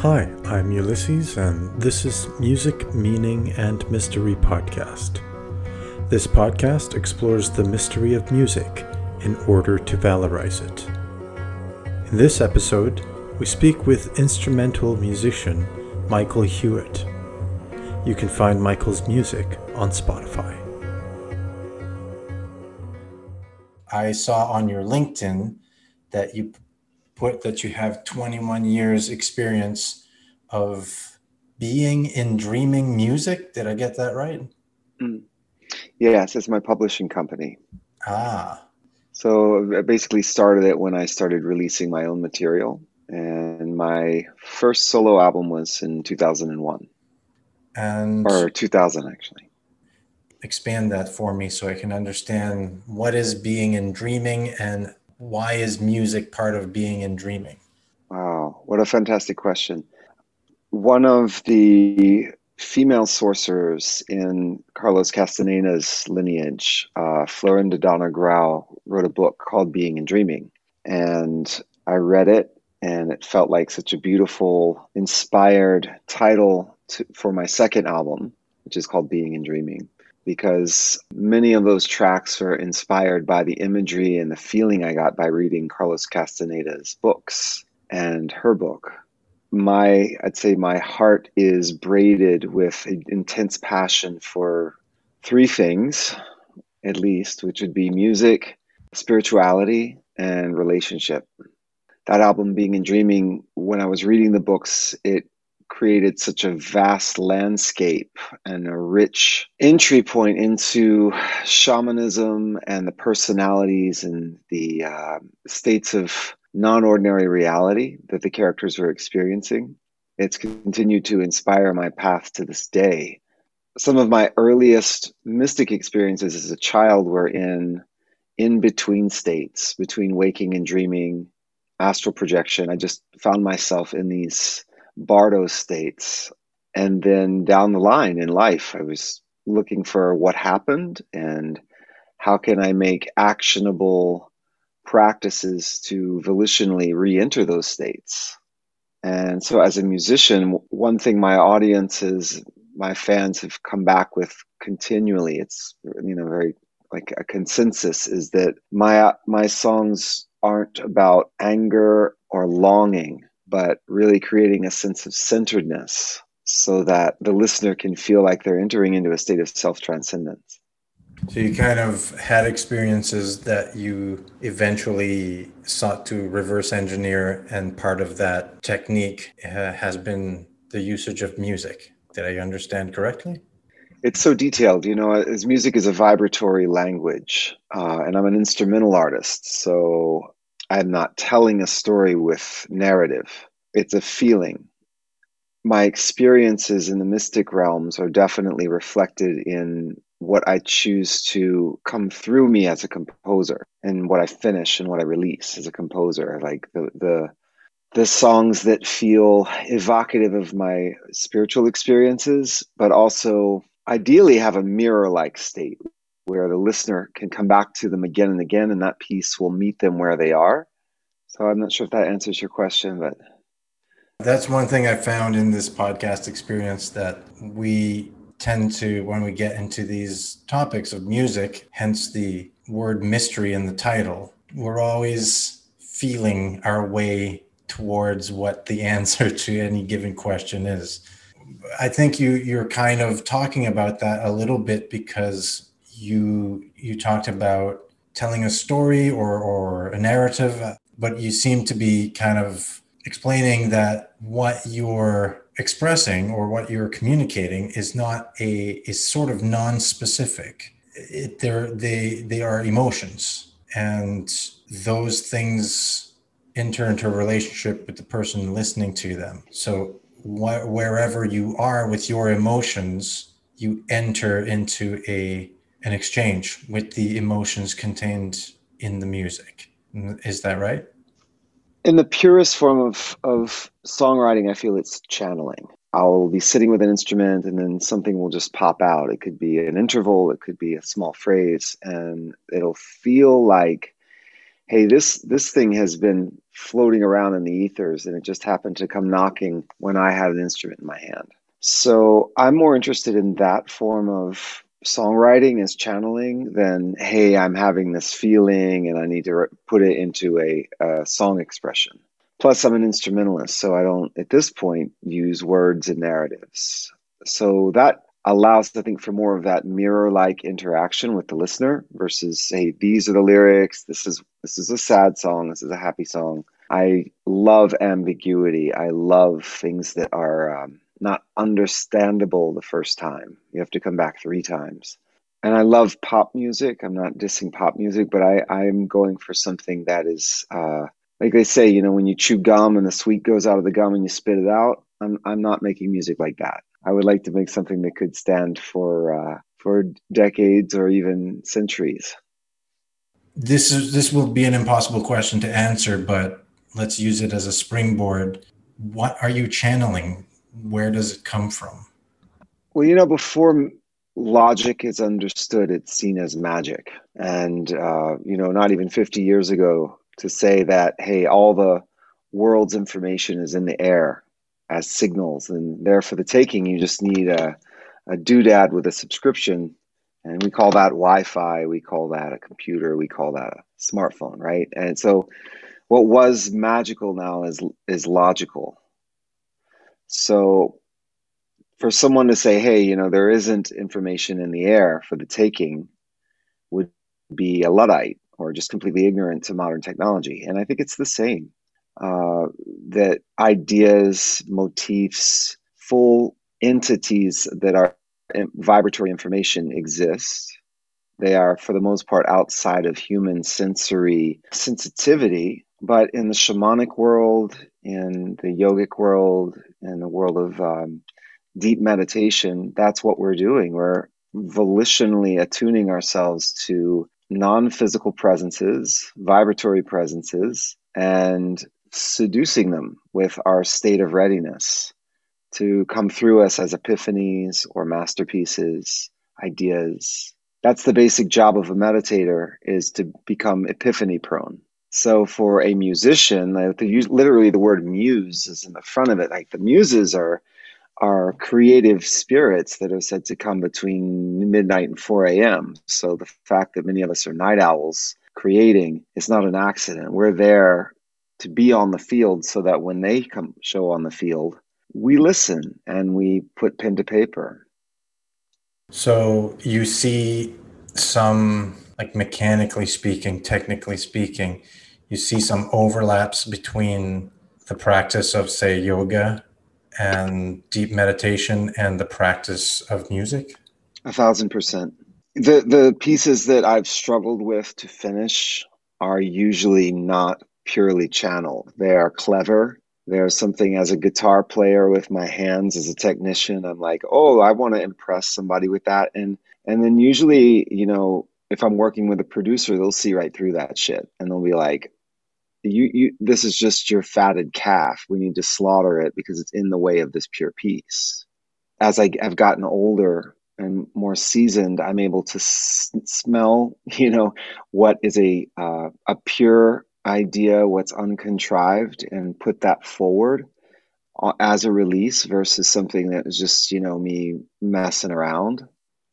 Hi, I'm Ulysses, and this is Music, Meaning, and Mystery Podcast. This podcast explores the mystery of music in order to valorize it. In this episode, we speak with instrumental musician Michael Hewett. You can find Michael's music on Spotify. I saw on your LinkedIn that you put that you have 21 years experience of being in dreaming music. Did I get that right? Mm. Yes, it's my publishing company. Ah. So I basically started it when I started releasing my own material. And my first solo album was in 2001. And or 2000 actually. Expand that for me so I can understand what is being in dreaming and why is music part of being in dreaming? Wow, what a fantastic question. One of the female sorcerers in Carlos Castaneda's lineage, uh, Florinda Donner-Grau, wrote a book called Being and Dreaming. And I read it, and it felt like such a beautiful, inspired title to, for my second album, which is called Being and Dreaming because many of those tracks are inspired by the imagery and the feeling I got by reading Carlos Castaneda's books and her book. My, I'd say my heart is braided with intense passion for three things, at least, which would be music, spirituality, and relationship. That album, Being and Dreaming, when I was reading the books, it created such a vast landscape and a rich entry point into shamanism and the personalities and the uh, states of non ordinary reality that the characters were experiencing. It's continued to inspire my path to this day. Some of my earliest mystic experiences as a child were in in between states, between waking and dreaming, astral projection. I just found myself in these bardo states. And then down the line in life, I was looking for what happened and how can I make actionable practices to volitionally re enter those states. And so, as a musician, one thing my audiences, my fans have come back with continually, it's, you know, very like a consensus is that my my songs aren't about anger or longing but really creating a sense of centeredness so that the listener can feel like they're entering into a state of self transcendence. So you kind of had experiences that you eventually sought to reverse engineer, and part of that technique uh, has been the usage of music. Did I understand correctly? It's so detailed, you know. As music is a vibratory language, uh, and I'm an instrumental artist, so I'm not telling a story with narrative, it's a feeling. My experiences in the mystic realms are definitely reflected in what I choose to come through me as a composer and what I finish and what I release as a composer. Like the, the, the songs that feel evocative of my spiritual experiences, but also ideally have a mirror like state where the listener can come back to them again and again, and that piece will meet them where they are. So I'm not sure if that answers your question, but. That's one thing I found in this podcast experience that we tend to, when we get into these topics of music, hence the word mystery in the title, we're always feeling our way towards what the answer to any given question is. I think you you're kind of talking about that a little bit because you you talked about telling a story or, or a narrative, but you seem to be kind of explaining that what you're expressing or what you're communicating is not a is sort of non-specific. It, they're, they they are emotions, and those things enter into a relationship with the person listening to them. So wh- wherever you are with your emotions, you enter into a an exchange with the emotions contained in the music. Is that right? In the purest form of, of songwriting, I feel it's channeling. I'll be sitting with an instrument and then something will just pop out. It could be an interval, it could be a small phrase, and it'll feel like hey, this this thing has been floating around in the ethers, and it just happened to come knocking when I had an instrument in my hand. So I'm more interested in that form of songwriting is channeling than hey, I'm having this feeling and I need to put it into a, a song expression. Plus, I'm an instrumentalist, so I don't at this point use words and narratives. So that allows, I think, for more of that mirror-like interaction with the listener versus say, these are the lyrics. This is this is a sad song. This is a happy song. I love ambiguity. I love things that are um, not understandable the first time. You have to come back three times. And I love pop music. I'm not dissing pop music, but I, I'm going for something that is uh, like they say, you know, when you chew gum and the sweet goes out of the gum and you spit it out. I'm I'm not making music like that. I would like to make something that could stand for uh, for decades or even centuries. This is this will be an impossible question to answer, but let's use it as a springboard. What are you channeling? Where does it come from? Well, you know, before logic is understood, it's seen as magic, and uh, you know, not even 50 years ago, to say that hey, all the world's information is in the air as signals and there for the taking you just need a, a doodad with a subscription. And we call that wi-fi we call that a computer we call that a smartphone right? And so what was magical now is is logical so for someone to say hey you know there isn't information in the air for the taking would be a luddite or just completely ignorant to modern technology and i think it's the same uh, that ideas, motifs, full entities that are vibratory information exist. They are, for the most part, outside of human sensory sensitivity. But in the shamanic world, in the yogic world, in the world of um, deep meditation, that's what we're doing. We're volitionally attuning ourselves to non physical presences, vibratory presences, and seducing them with our state of readiness to come through us as epiphanies or masterpieces, ideas. That's the basic job of a meditator is to become epiphany prone. So for a musician, literally the word muse is in the front of it. Like the muses are are creative spirits that are said to come between midnight and 4 a.m. So the fact that many of us are night owls creating is not an accident. We're there to be on the field so that when they come show on the field, we listen and we put pen to paper. So you see some, like mechanically speaking, technically speaking, you see some overlaps between the practice of, say, yoga and deep meditation and the practice of music? A thousand percent. The the pieces that I've struggled with to finish are usually not purely channeled. They are clever. There's something as a guitar player with my hands as a technician. I'm like, oh, I want to impress somebody with that. And and then usually, you know, if I'm working with a producer, they'll see right through that shit. And they'll be like, you, you this is just your fatted calf. We need to slaughter it because it's in the way of this pure piece. As I have gotten older and more seasoned, I'm able to s- smell, you know, what is a uh, a pure idea, what's uncontrived, and put that forward uh, as a release versus something that is just you know me messing around.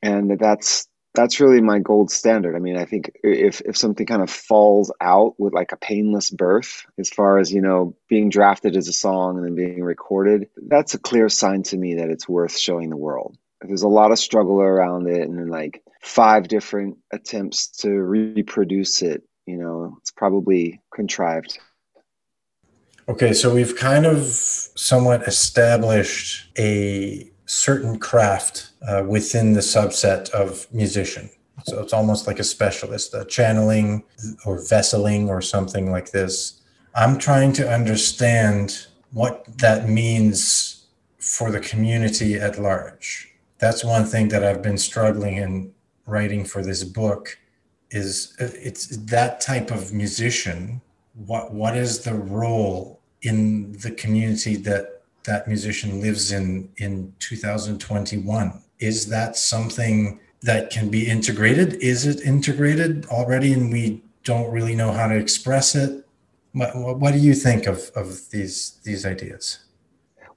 And that's that's really my gold standard. I mean, I think if if something kind of falls out with like a painless birth, as far as you know, being drafted as a song and then being recorded, that's a clear sign to me that it's worth showing the world. There's a lot of struggle around it, and then like five different attempts to reproduce it you know it's probably contrived okay so we've kind of somewhat established a certain craft uh, within the subset of musician. So it's almost like a specialist a channeling or vesseling or something like this. I'm trying to understand what that means for the community at large. That's one thing that i've been struggling in writing for this book is uh, it's that type of musician. What what is the role in the community that that musician lives in in 2021 is that something that can be integrated is it integrated already and we don't really know how to express it. What, what do you think of, of these these ideas?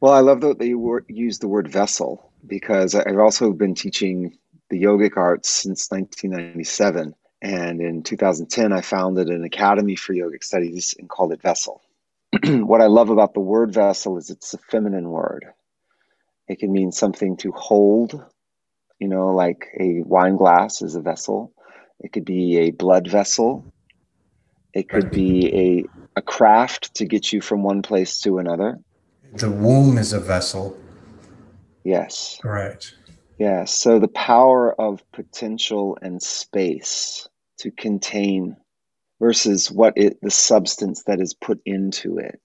Well, I love that you use the word vessel because I've also been teaching the yogic arts since 1997. And in 2010, I founded an academy for yogic studies and called it Vessel. what I love about the word vessel is it's a feminine word. It can mean something to hold, you know, like a wine glass is a vessel. It could be a blood vessel. It could be a, a craft to get you from one place to another. The womb is a vessel. Yes. Right. Yeah. So the power of potential and space to contain versus what it the substance that is put into it.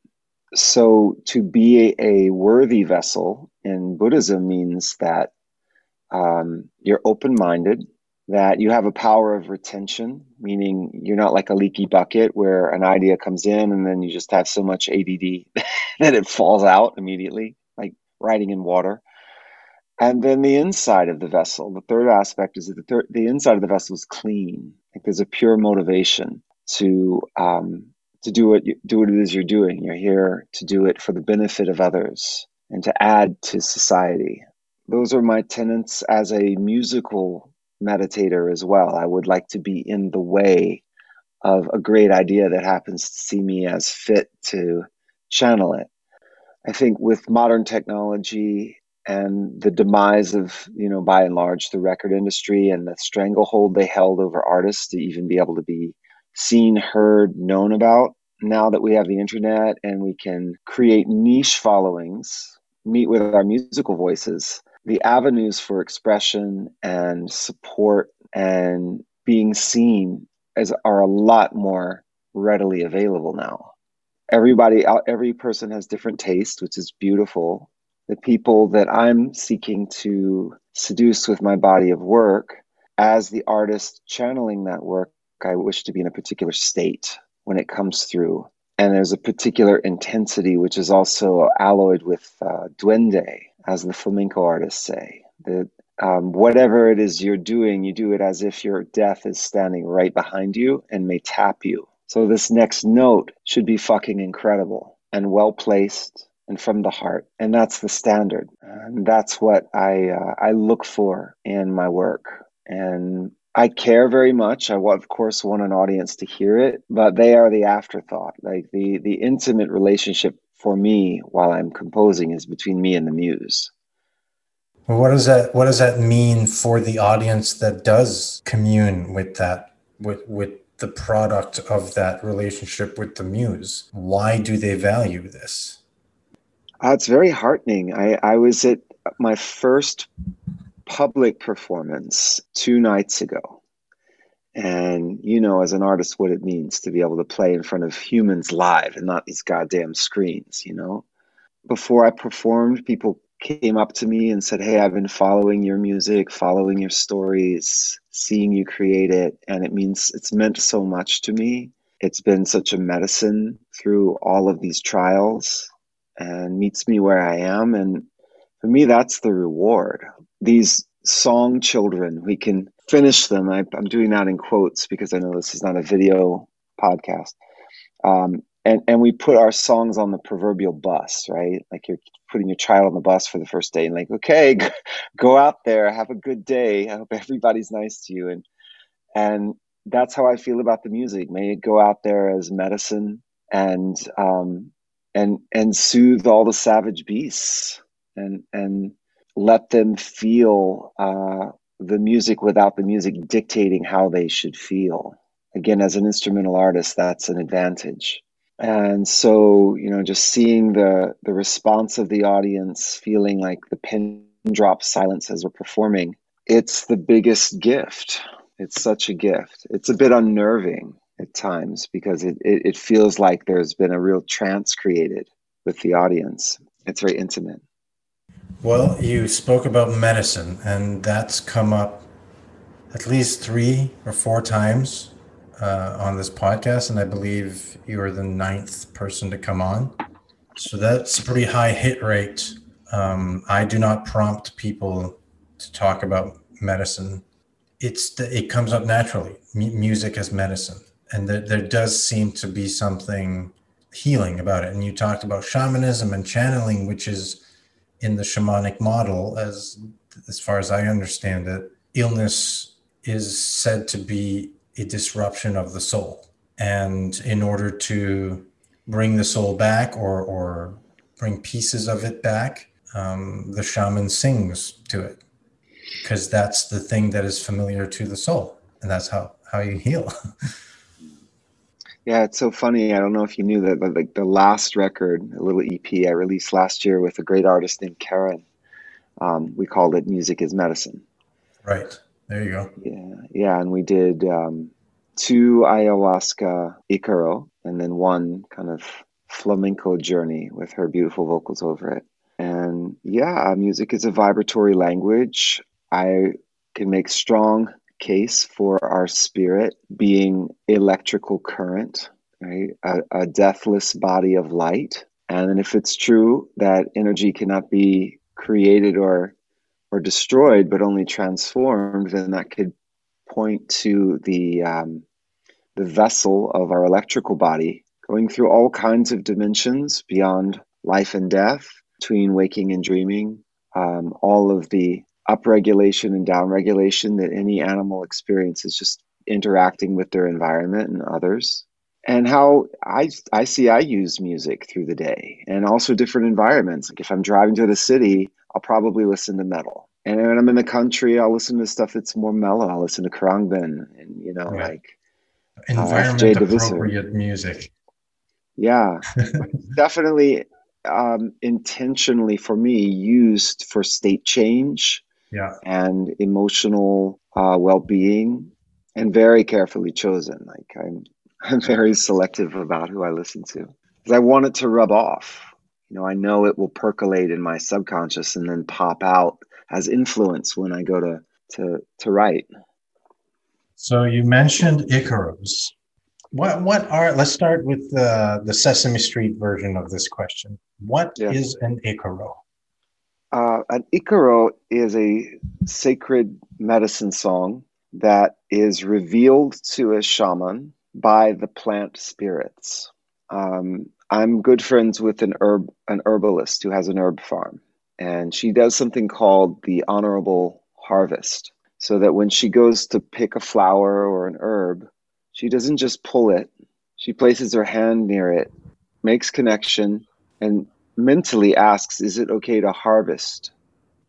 So to be a, a worthy vessel in Buddhism means that um, you're open minded, that you have a power of retention, meaning you're not like a leaky bucket where an idea comes in and then you just have so much ADD that it falls out immediately, like riding in water. And then the inside of the vessel, the third aspect is that the, the inside of the vessel is clean. Like there's a pure motivation to um, to do what you, do what it is you're doing. You're here to do it for the benefit of others and to add to society. Those are my tenets as a musical meditator as well. I would like to be in the way of a great idea that happens to see me as fit to channel it. I think with modern technology and the demise of, you know, by and large, the record industry and the stranglehold they held over artists to even be able to be seen, heard, known about, now that we have the internet and we can create niche followings, meet with our musical voices, the avenues for expression and support and being seen as are a lot more readily available now. Everybody, uh, every person has different taste, which is beautiful. The people that I'm seeking to seduce with my body of work, as the artist channeling that work, I wish to be in a particular state when it comes through. And there's a particular intensity, which is also alloyed with uh, duende, as the flamenco artists say. That um, whatever it is you're doing, you do it as if your death is standing right behind you and may tap you. So this next note should be fucking incredible and well placed and from the heart. And that's the standard. And that's what I uh, I look for in my work. And I care very much. I of course want an audience to hear it, but they are the afterthought. Like the the intimate relationship for me while I'm composing is between me and the muse. Well, what does that what does that mean for the audience that does commune with that with with the product of that relationship with the muse? Why do they value this? Uh, it's very heartening. I, I was at my first public performance two nights ago. And you know, as an artist, what it means to be able to play in front of humans live and not these goddamn screens, you know? Before I performed, people came up to me and said, Hey, I've been following your music, following your stories, seeing you create it. And it means it's meant so much to me. It's been such a medicine through all of these trials and meets me where I am. And for me, that's the reward these song children, we can finish them. I, am doing that in quotes because I know this is not a video podcast. Um, and, and we put our songs on the proverbial bus, right? Like you're putting your child on the bus for the first day and like, okay, go out there, have a good day. I hope everybody's nice to you. And, and that's how I feel about the music. May it go out there as medicine and, um, and, and soothe all the savage beasts and, and, let them feel uh, the music without the music dictating how they should feel. Again, as an instrumental artist, that's an advantage. And so, you know, just seeing the the response of the audience, feeling like the pin drop silence as we're performing, it's the biggest gift. It's such a gift. It's a bit unnerving at times because it, it, it feels like there's been a real trance created with the audience. It's very intimate. Well, you spoke about medicine, and that's come up at least three or four times uh, on this podcast, and I believe you are the ninth person to come on. So that's a pretty high hit rate. Um, I do not prompt people to talk about medicine. It's the, it comes up naturally. M- music as medicine, and there, there does seem to be something healing about it. And you talked about shamanism and channeling, which is in the shamanic model, as as far as I understand it, illness is said to be a disruption of the soul. And in order to bring the soul back or or bring pieces of it back, um, the shaman sings to it because that's the thing that is familiar to the soul, and that's how how you heal. Yeah, it's so funny. I don't know if you knew that, but like the last record, a little EP I released last year with a great artist named Karen, um, we called it "Music Is Medicine." Right there, you go. Yeah, yeah, and we did um, two ayahuasca Icaro, and then one kind of flamenco journey with her beautiful vocals over it. And yeah, music is a vibratory language. I can make strong case for our spirit being electrical current, right? A, a deathless body of light. And if it's true that energy cannot be created or or destroyed, but only transformed, then that could point to the um, the vessel of our electrical body going through all kinds of dimensions beyond life and death, between waking and dreaming, um, all of the upregulation and downregulation that any animal experiences just interacting with their environment and others and how I, I see I use music through the day and also different environments. Like if I'm driving to the city, I'll probably listen to metal. And when I'm in the country, I'll listen to stuff that's more mellow. I'll listen to Khruangbin and, you know, right. like uh, environment uh, appropriate music. Yeah, definitely um, intentionally for me used for state change yeah. and emotional uh, well-being and very carefully chosen. Like i'm i'm very selective about who i listen to. Because i want it to rub off. You know i know it will percolate in my subconscious and then pop out as influence when i go to to to write. So you mentioned icaros what what are let's start with the the sesame street version of this question. What yeah. is an icaro uh, an Icaro is a sacred medicine song that is revealed to a shaman by the plant spirits. Um, I'm good friends with an herb an herbalist who has an herb farm, and she does something called the honorable harvest. So that when she goes to pick a flower or an herb, she doesn't just pull it; she places her hand near it, makes connection, and mentally asks, is it okay to harvest?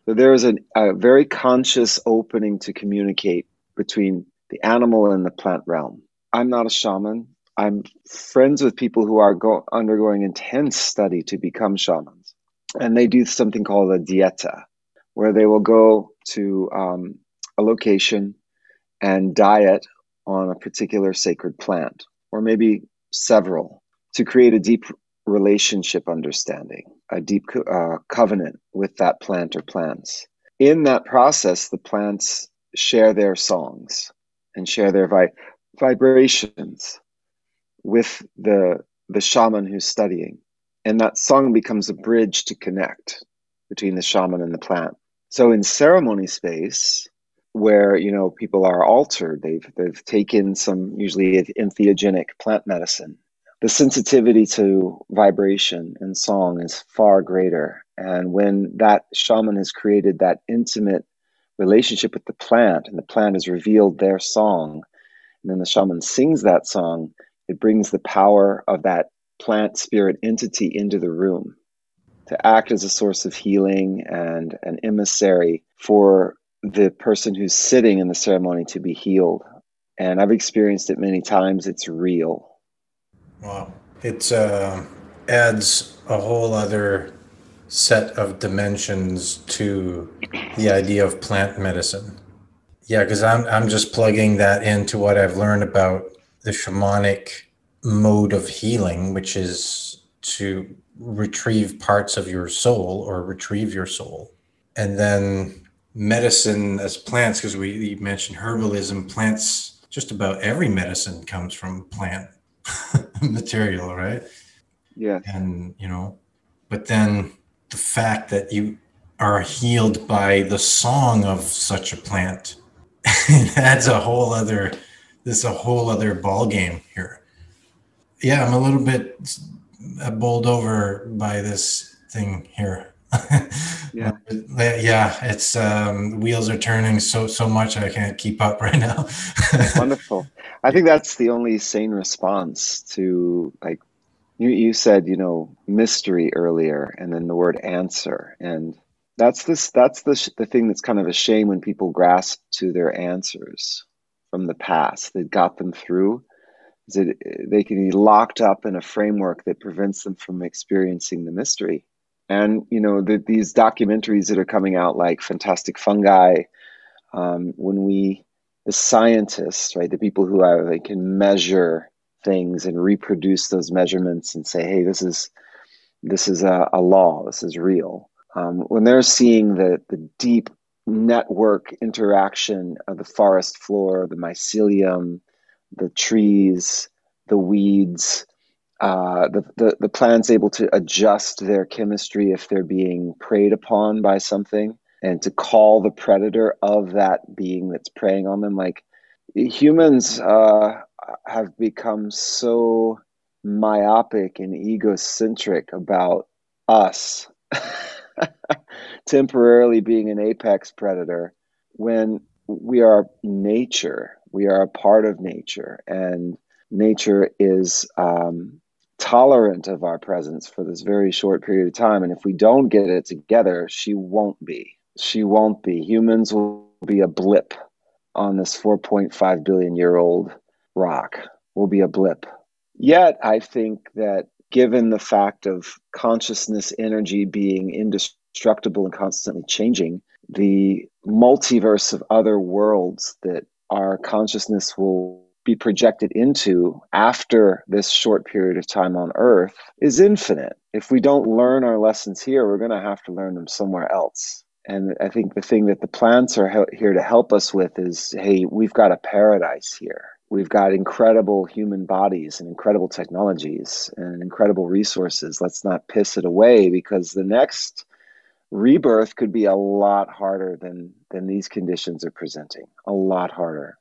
So there is a, a very conscious opening to communicate between the animal and the plant realm. I'm not a shaman. I'm friends with people who are go- undergoing intense study to become shamans. And they do something called a dieta, where they will go to um, a location and diet on a particular sacred plant, or maybe several, to create a deep relationship understanding, a deep uh, covenant with that plant or plants. In that process, the plants share their songs and share their vi- vibrations with the the shaman who's studying, and that song becomes a bridge to connect between the shaman and the plant. So in ceremony space, where you know people are altered, they've they've taken some usually entheogenic plant medicine the sensitivity to vibration and song is far greater. And when that shaman has created that intimate relationship with the plant and the plant has revealed their song, and then the shaman sings that song, it brings the power of that plant spirit entity into the room to act as a source of healing and an emissary for the person who's sitting in the ceremony to be healed. And I've experienced it many times. It's real Wow. It uh, adds a whole other set of dimensions to the idea of plant medicine. Yeah, because I'm, I'm just plugging that into what I've learned about the shamanic mode of healing, which is to retrieve parts of your soul or retrieve your soul. And then medicine as plants, because we mentioned herbalism, plants, just about every medicine comes from plant material, right? Yeah. And, you know, but then the fact that you are healed by the song of such a plant it adds a whole other this is a whole other ball game here. Yeah, I'm a little bit bowled over by this thing here. Yeah, yeah, it's um, wheels are turning so so much I can't keep up right now. Wonderful. I think that's the only sane response to like you you said, you know, mystery earlier, and then the word answer, and that's this that's the the thing that's kind of a shame when people grasp to their answers from the past. That got them through. Is that they can be locked up in a framework that prevents them from experiencing the mystery and you know the, these documentaries that are coming out like fantastic fungi um, when we the scientists right the people who are they can measure things and reproduce those measurements and say hey this is this is a, a law. This is real. Um, when they're seeing the the deep network interaction of the forest floor, the mycelium, the trees, the weeds, uh, the, the, the plant's able to adjust their chemistry if they're being preyed upon by something and to call the predator of that being that's preying on them. Like humans uh, have become so myopic and egocentric about us temporarily being an apex predator when we are nature. We are a part of nature, and nature is um, tolerant of our presence for this very short period of time. And if we don't get it together, she won't be. She won't be. Humans will be a blip on this 4.5 billion year old rock. Will be a blip. Yet, I think that given the fact of consciousness energy being indestructible and constantly changing, the multiverse of other worlds that our consciousness will be projected into after this short period of time on Earth is infinite. If we don't learn our lessons here, we're going to have to learn them somewhere else. And I think the thing that the plants are here to help us with is hey, we've got a paradise here we've got incredible human bodies and incredible technologies and incredible resources. Let's not piss it away because the next rebirth could be a lot harder than than these conditions are presenting. A lot harder.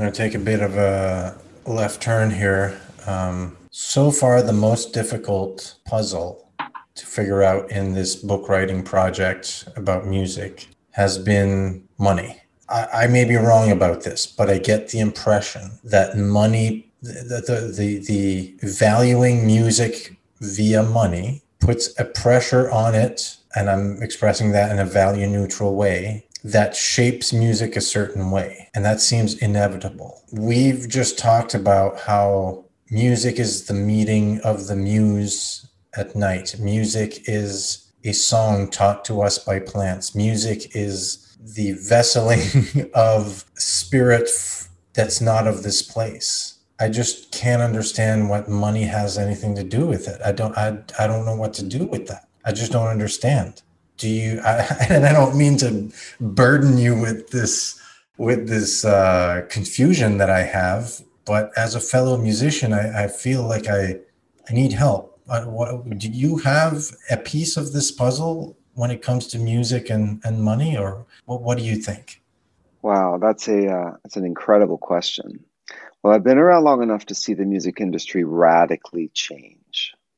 Going to take a bit of a left turn here. Um, so far, the most difficult puzzle to figure out in this book writing project about music has been money I, I may be wrong about this, but I get the impression that money, the, the, the, the valuing music via money puts a pressure on it, and I'm expressing that in a value neutral way, that shapes music a certain way. And that seems inevitable. We've just talked about how music is the meeting of the muse at night. Music is a song taught to us by plants. Music is the vesseling of spirit that's not of this place. I just can't understand what money has anything to do with it. I don't I, I don't know what to do with that. I just don't understand. Do you I, and I don't mean to burden you with this with this uh, confusion that I have, but as a fellow musician, I, I feel like I I need help. Uh, what, do you have a piece of this puzzle when it comes to music and, and money, or what, what do you think? Wow, that's a uh, that's an incredible question. Well, I've been around long enough to see the music industry radically change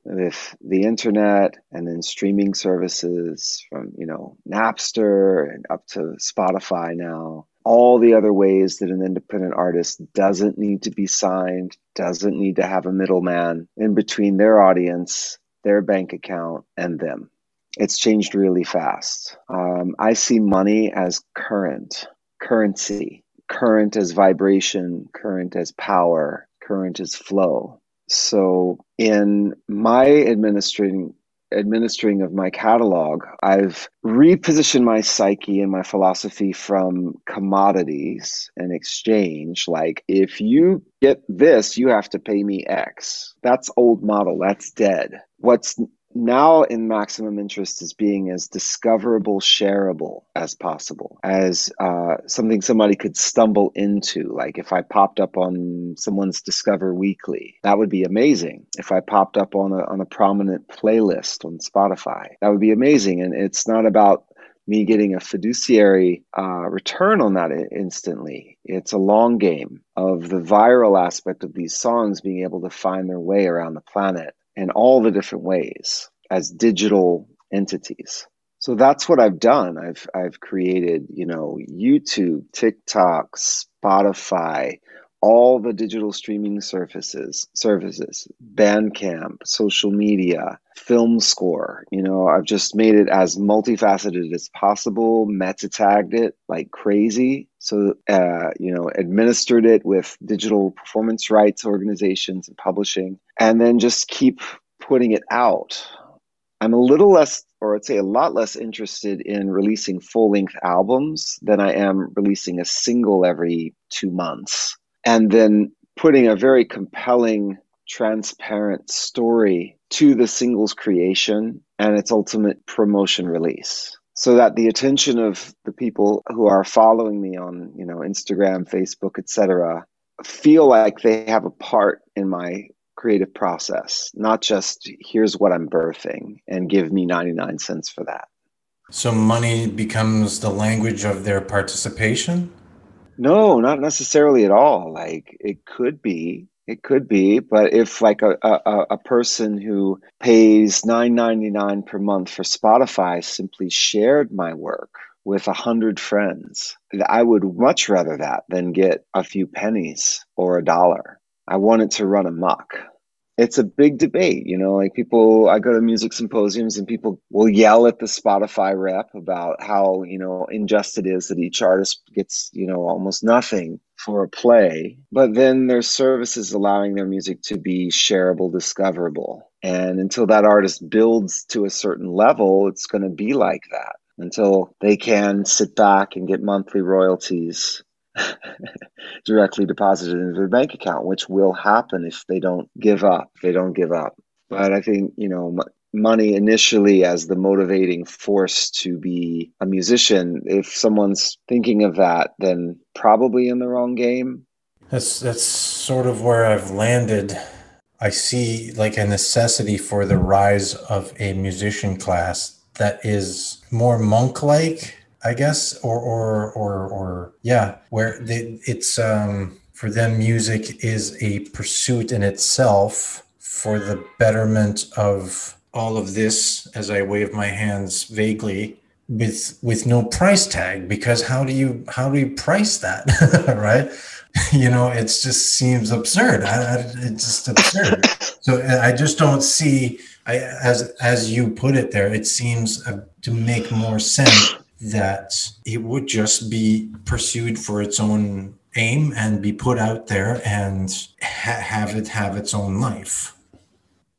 with the internet and then streaming services from you know Napster and up to Spotify now. All the other ways that an independent artist doesn't need to be signed, doesn't need to have a middleman in between their audience, their bank account, and them it's changed really fast. Um, I see money as current, currency, current as vibration, current as power, current as flow. So in my administering administering of my catalog, I've repositioned my psyche and my philosophy from commodities and exchange. Like, if you get this, you have to pay me X. That's old model. That's dead. What's now in maximum interest is being as discoverable shareable as possible as uh, something somebody could stumble into. Like if i popped up on someone's discover weekly that would be amazing. If i popped up on a, on a prominent playlist on spotify that would be amazing. And it's not about me getting a fiduciary uh, return on that instantly. It's a long game of the viral aspect of these songs being able to find their way around the planet in all the different ways as digital entities. So that's what I've done. I've I've created, you know, YouTube, TikTok, Spotify, all the digital streaming services, services, Bandcamp, social media, film score. You know, I've just made it as multifaceted as possible, meta tagged it like crazy. So, uh, you know, administered it with digital performance rights organizations and publishing, and then just keep putting it out. I'm a little less, or I'd say a lot less interested in releasing full length albums than I am releasing a single every two months and then putting a very compelling, transparent story to the singles creation and its ultimate promotion release. So that the attention of the people who are following me on you know instagram facebook etc feel like they have a part in my creative process not just here's what i'm birthing and give me 99 cents for that. So money becomes the language of their participation no, not necessarily at all. Like it could be, it could be, but if like a, a, a person who pays nine ninety nine per month for Spotify simply shared my work with a hundred friends, I would much rather that than get a few pennies or a dollar. I want it to run amok it's a big debate you know like people i go to music symposiums and people will yell at the spotify rep about how you know unjust it is that each artist gets you know almost nothing for a play. But then there's services allowing their music to be shareable discoverable. And until that artist builds to a certain level it's going to be like that. Until they can sit back and get monthly royalties directly deposited into their bank account, which will happen if they don't give up. They don't give up. But I think, you know, money initially as the motivating force to be a musician, if someone's thinking of that, then probably in the wrong game. That's that's sort of where I've landed. I see like a necessity for the rise of a musician class that is more monk like I guess, or or or or yeah, where they, it's um, for them, music is a pursuit in itself for the betterment of all of this. As I wave my hands vaguely, with with no price tag, because how do you how do you price that, right? you know, it just seems absurd. I, I, it's just absurd. so I just don't see. I, as as you put it there, it seems uh, to make more sense that it would just be pursued for its own aim and be put out there and ha- have it have its own life.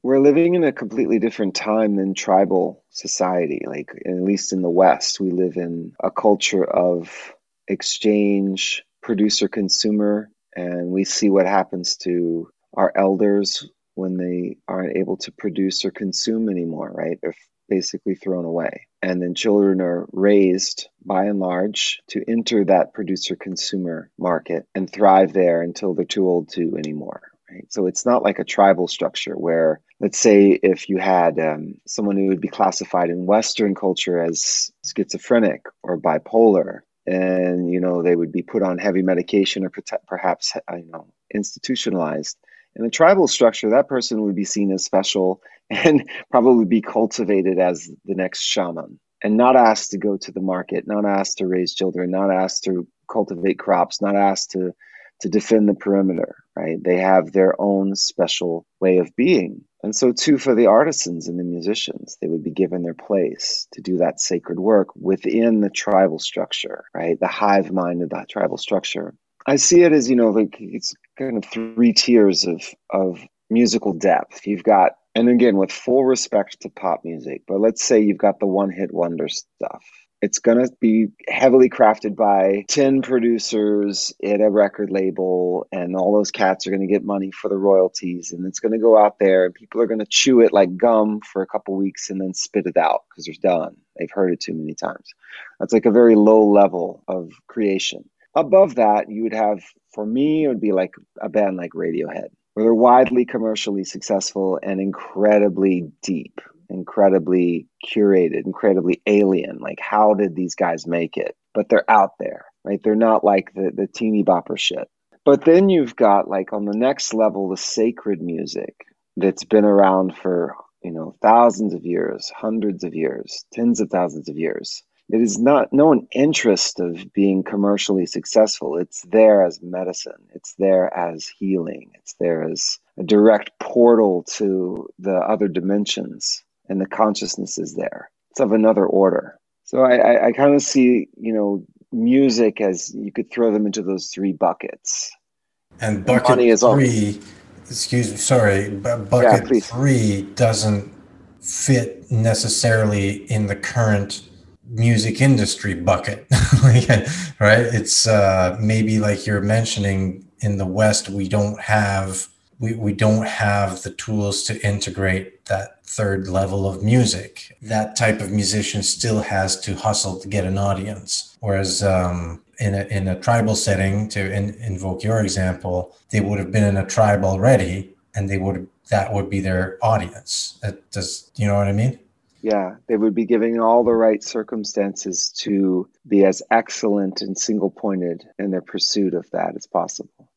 We're living in a completely different time than tribal society. Like, at least in the West, we live in a culture of exchange, producer consumer, and we see what happens to our elders when they aren't able to produce or consume anymore, right? They're basically thrown away. And then children are raised by and large to enter that producer consumer market and thrive there until they're too old to anymore. Right? So it's not like a tribal structure where, let's say, if you had um, someone who would be classified in Western culture as schizophrenic or bipolar, and you know they would be put on heavy medication or perhaps you know institutionalized in a tribal structure, that person would be seen as special and probably be cultivated as the next shaman and not asked to go to the market, not asked to raise children, not asked to cultivate crops, not asked to to defend the perimeter, right? They have their own special way of being. And so too for the artisans and the musicians, they would be given their place to do that sacred work within the tribal structure, right? The hive mind of that tribal structure. I see it as you know like it's kind of three tiers of of musical depth. You've got and again with full respect to pop music, but let's say you've got the one hit wonder stuff. It's going to be heavily crafted by 10 producers at a record label, and all those cats are going to get money for the royalties. And it's going to go out there, and people are going to chew it like gum for a couple weeks and then spit it out because they're done. They've heard it too many times. That's like a very low level of creation. Above that, you would have, for me, it would be like a band like Radiohead, where they're widely commercially successful and incredibly deep. incredibly curated, incredibly alien. Like, how did these guys make it? But they're out there, right? They're not like the, the teeny bopper shit. But then you've got like on the next level, the sacred music that's been around for, you know, thousands of years, hundreds of years, tens of thousands of years. It is not no interest of being commercially successful. It's there as medicine. It's there as healing. It's there as a direct portal to the other dimensions, and the consciousness is there. It's of another order. So I, I, I kind of see, you know, music as you could throw them into those three buckets. And bucket three, all- excuse me, sorry, but bucket yeah, three doesn't fit necessarily in the current music industry bucket, right? It's uh, maybe like you're mentioning in the West, we don't have we, we don't have the tools to integrate that third level of music. That type of musician still has to hustle to get an audience. Whereas um, in, a, in a tribal setting, to in, invoke your example, they would have been in a tribe already and they would that would be their audience. That does you know what I mean? Yeah, they would be giving all the right circumstances to be as excellent and single pointed in their pursuit of that as possible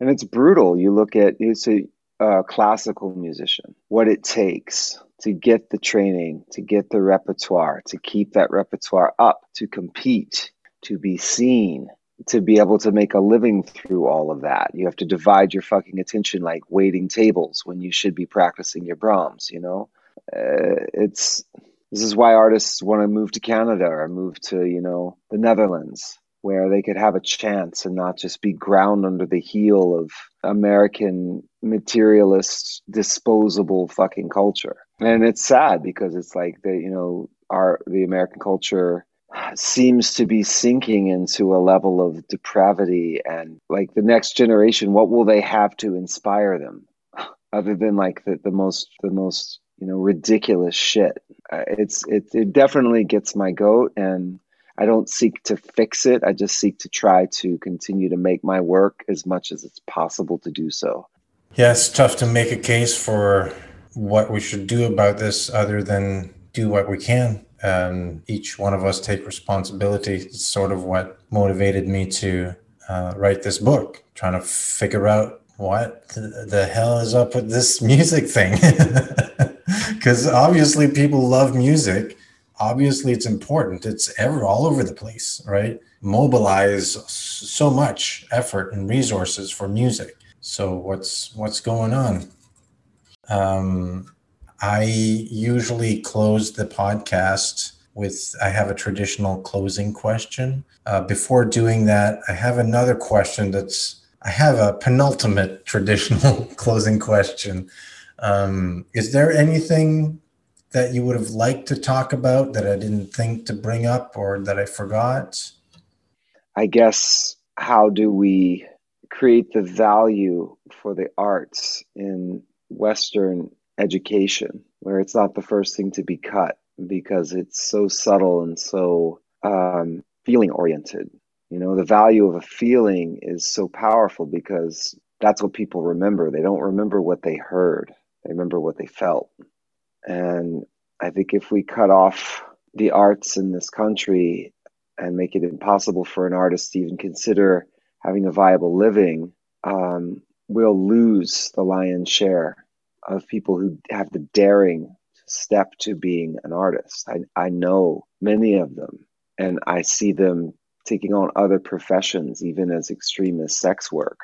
and it's brutal. You look at it's a, a classical musician, what it takes to get the training, to get the repertoire, to keep that repertoire up, to compete, to be seen, to be able to make a living through all of that. You have to divide your fucking attention like waiting tables when you should be practicing your Brahms, you know? Uh, it's this is why artists want to move to Canada or move to, you know, the Netherlands where they could have a chance and not just be ground under the heel of American materialist, disposable fucking culture. And it's sad because it's like the you know our the American culture seems to be sinking into a level of depravity and like the next generation what will they have to inspire them other than like the, the most the most you know ridiculous shit it's it, it definitely gets my goat and I don't seek to fix it. I just seek to try to continue to make my work as much as it's possible to do so. Yeah, it's tough to make a case for what we should do about this other than do what we can. And each one of us take responsibility. It's sort of what motivated me to uh, write this book, trying to figure out what the hell is up with this music thing. Because obviously people love music. Obviously it's important. It's ever all over the place right? Mobilize so much effort and resources for music. So what's what's going on? Um, i usually close the podcast with i have a traditional closing question. Uh, before doing that i have another question that's i have a penultimate traditional closing question um, is there anything that you would have liked to talk about that I didn't think to bring up or that I forgot? I guess how do we create the value for the arts in Western education, where it's not the first thing to be cut because it's so subtle and so um, feeling oriented. You know, the value of a feeling is so powerful because that's what people remember. They don't remember what they heard, they remember what they felt. And I think if we cut off the arts in this country and make it impossible for an artist to even consider having a viable living, um, we'll lose the lion's share of people who have the daring step to being an artist. I, I know many of them, and I see them taking on other professions, even as extreme as sex work,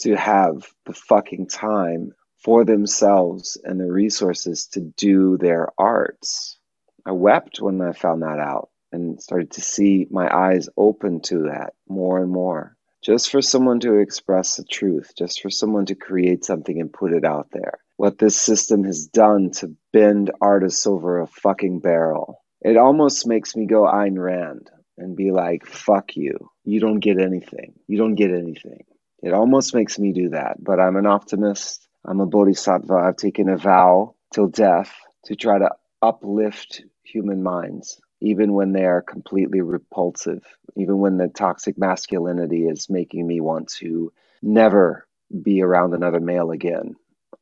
to have the fucking time for themselves and the resources to do their arts. I wept when I found that out and started to see my eyes open to that more and more. Just for someone to express the truth, just for someone to create something and put it out there. What this system has done to bend artists over a fucking barrel. It almost makes me go Ayn Rand and be like, fuck you. You don't get anything. You don't get anything. It almost makes me do that, but I'm an optimist I'm a bodhisattva. I've taken a vow till death to try to uplift human minds, even when they are completely repulsive, even when the toxic masculinity is making me want to never be around another male again.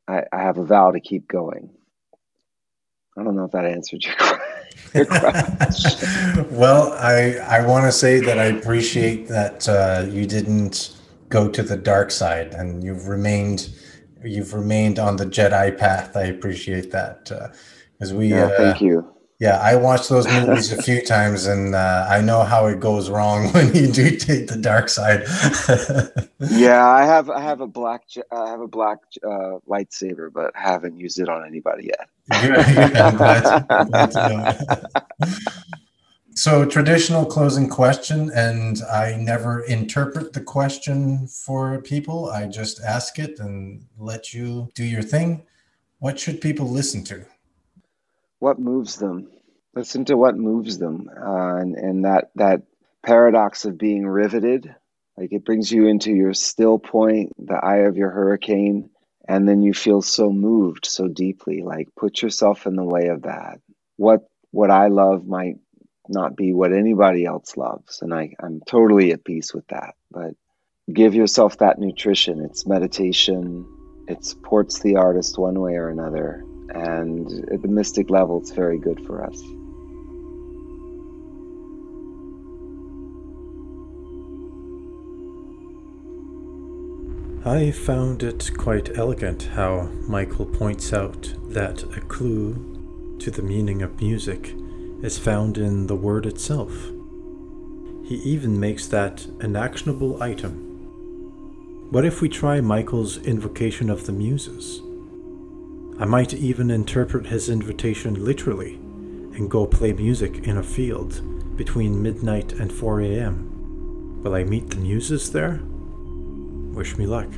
I, I have a vow to keep going. I don't know if that answered your, question. well, I I want to say that I appreciate that uh, you didn't go to the dark side and you've remained you've remained on the Jedi path. I appreciate that because uh, we. Yeah, uh, thank you. Yeah, I watched those movies a few times, and uh, I know how it goes wrong when you do take the dark side. yeah, I have I have a black I have a black uh, lightsaber, but haven't used it on anybody yet. yeah, glad, glad so traditional closing question, and I never interpret the question for people. I just ask it and let you do your thing. What should people listen to? what moves them listen to what moves them uh, and, and that that paradox of being riveted like it brings you into your still point the eye of your hurricane and then you feel so moved so deeply like put yourself in the way of that what what i love might not be what anybody else loves. And I, i'm totally at peace with that. But give yourself that nutrition. It's meditation. It supports the artist one way or another. And at the mystic level, it's very good for us. I found it quite elegant how Michael points out that a clue to the meaning of music is found in the word itself. He even makes that an actionable item. What if we try Michael's invocation of the muses? I might even interpret his invitation literally and go play music in a field between midnight and 4 a.m. Will I meet the muses there? Wish me luck.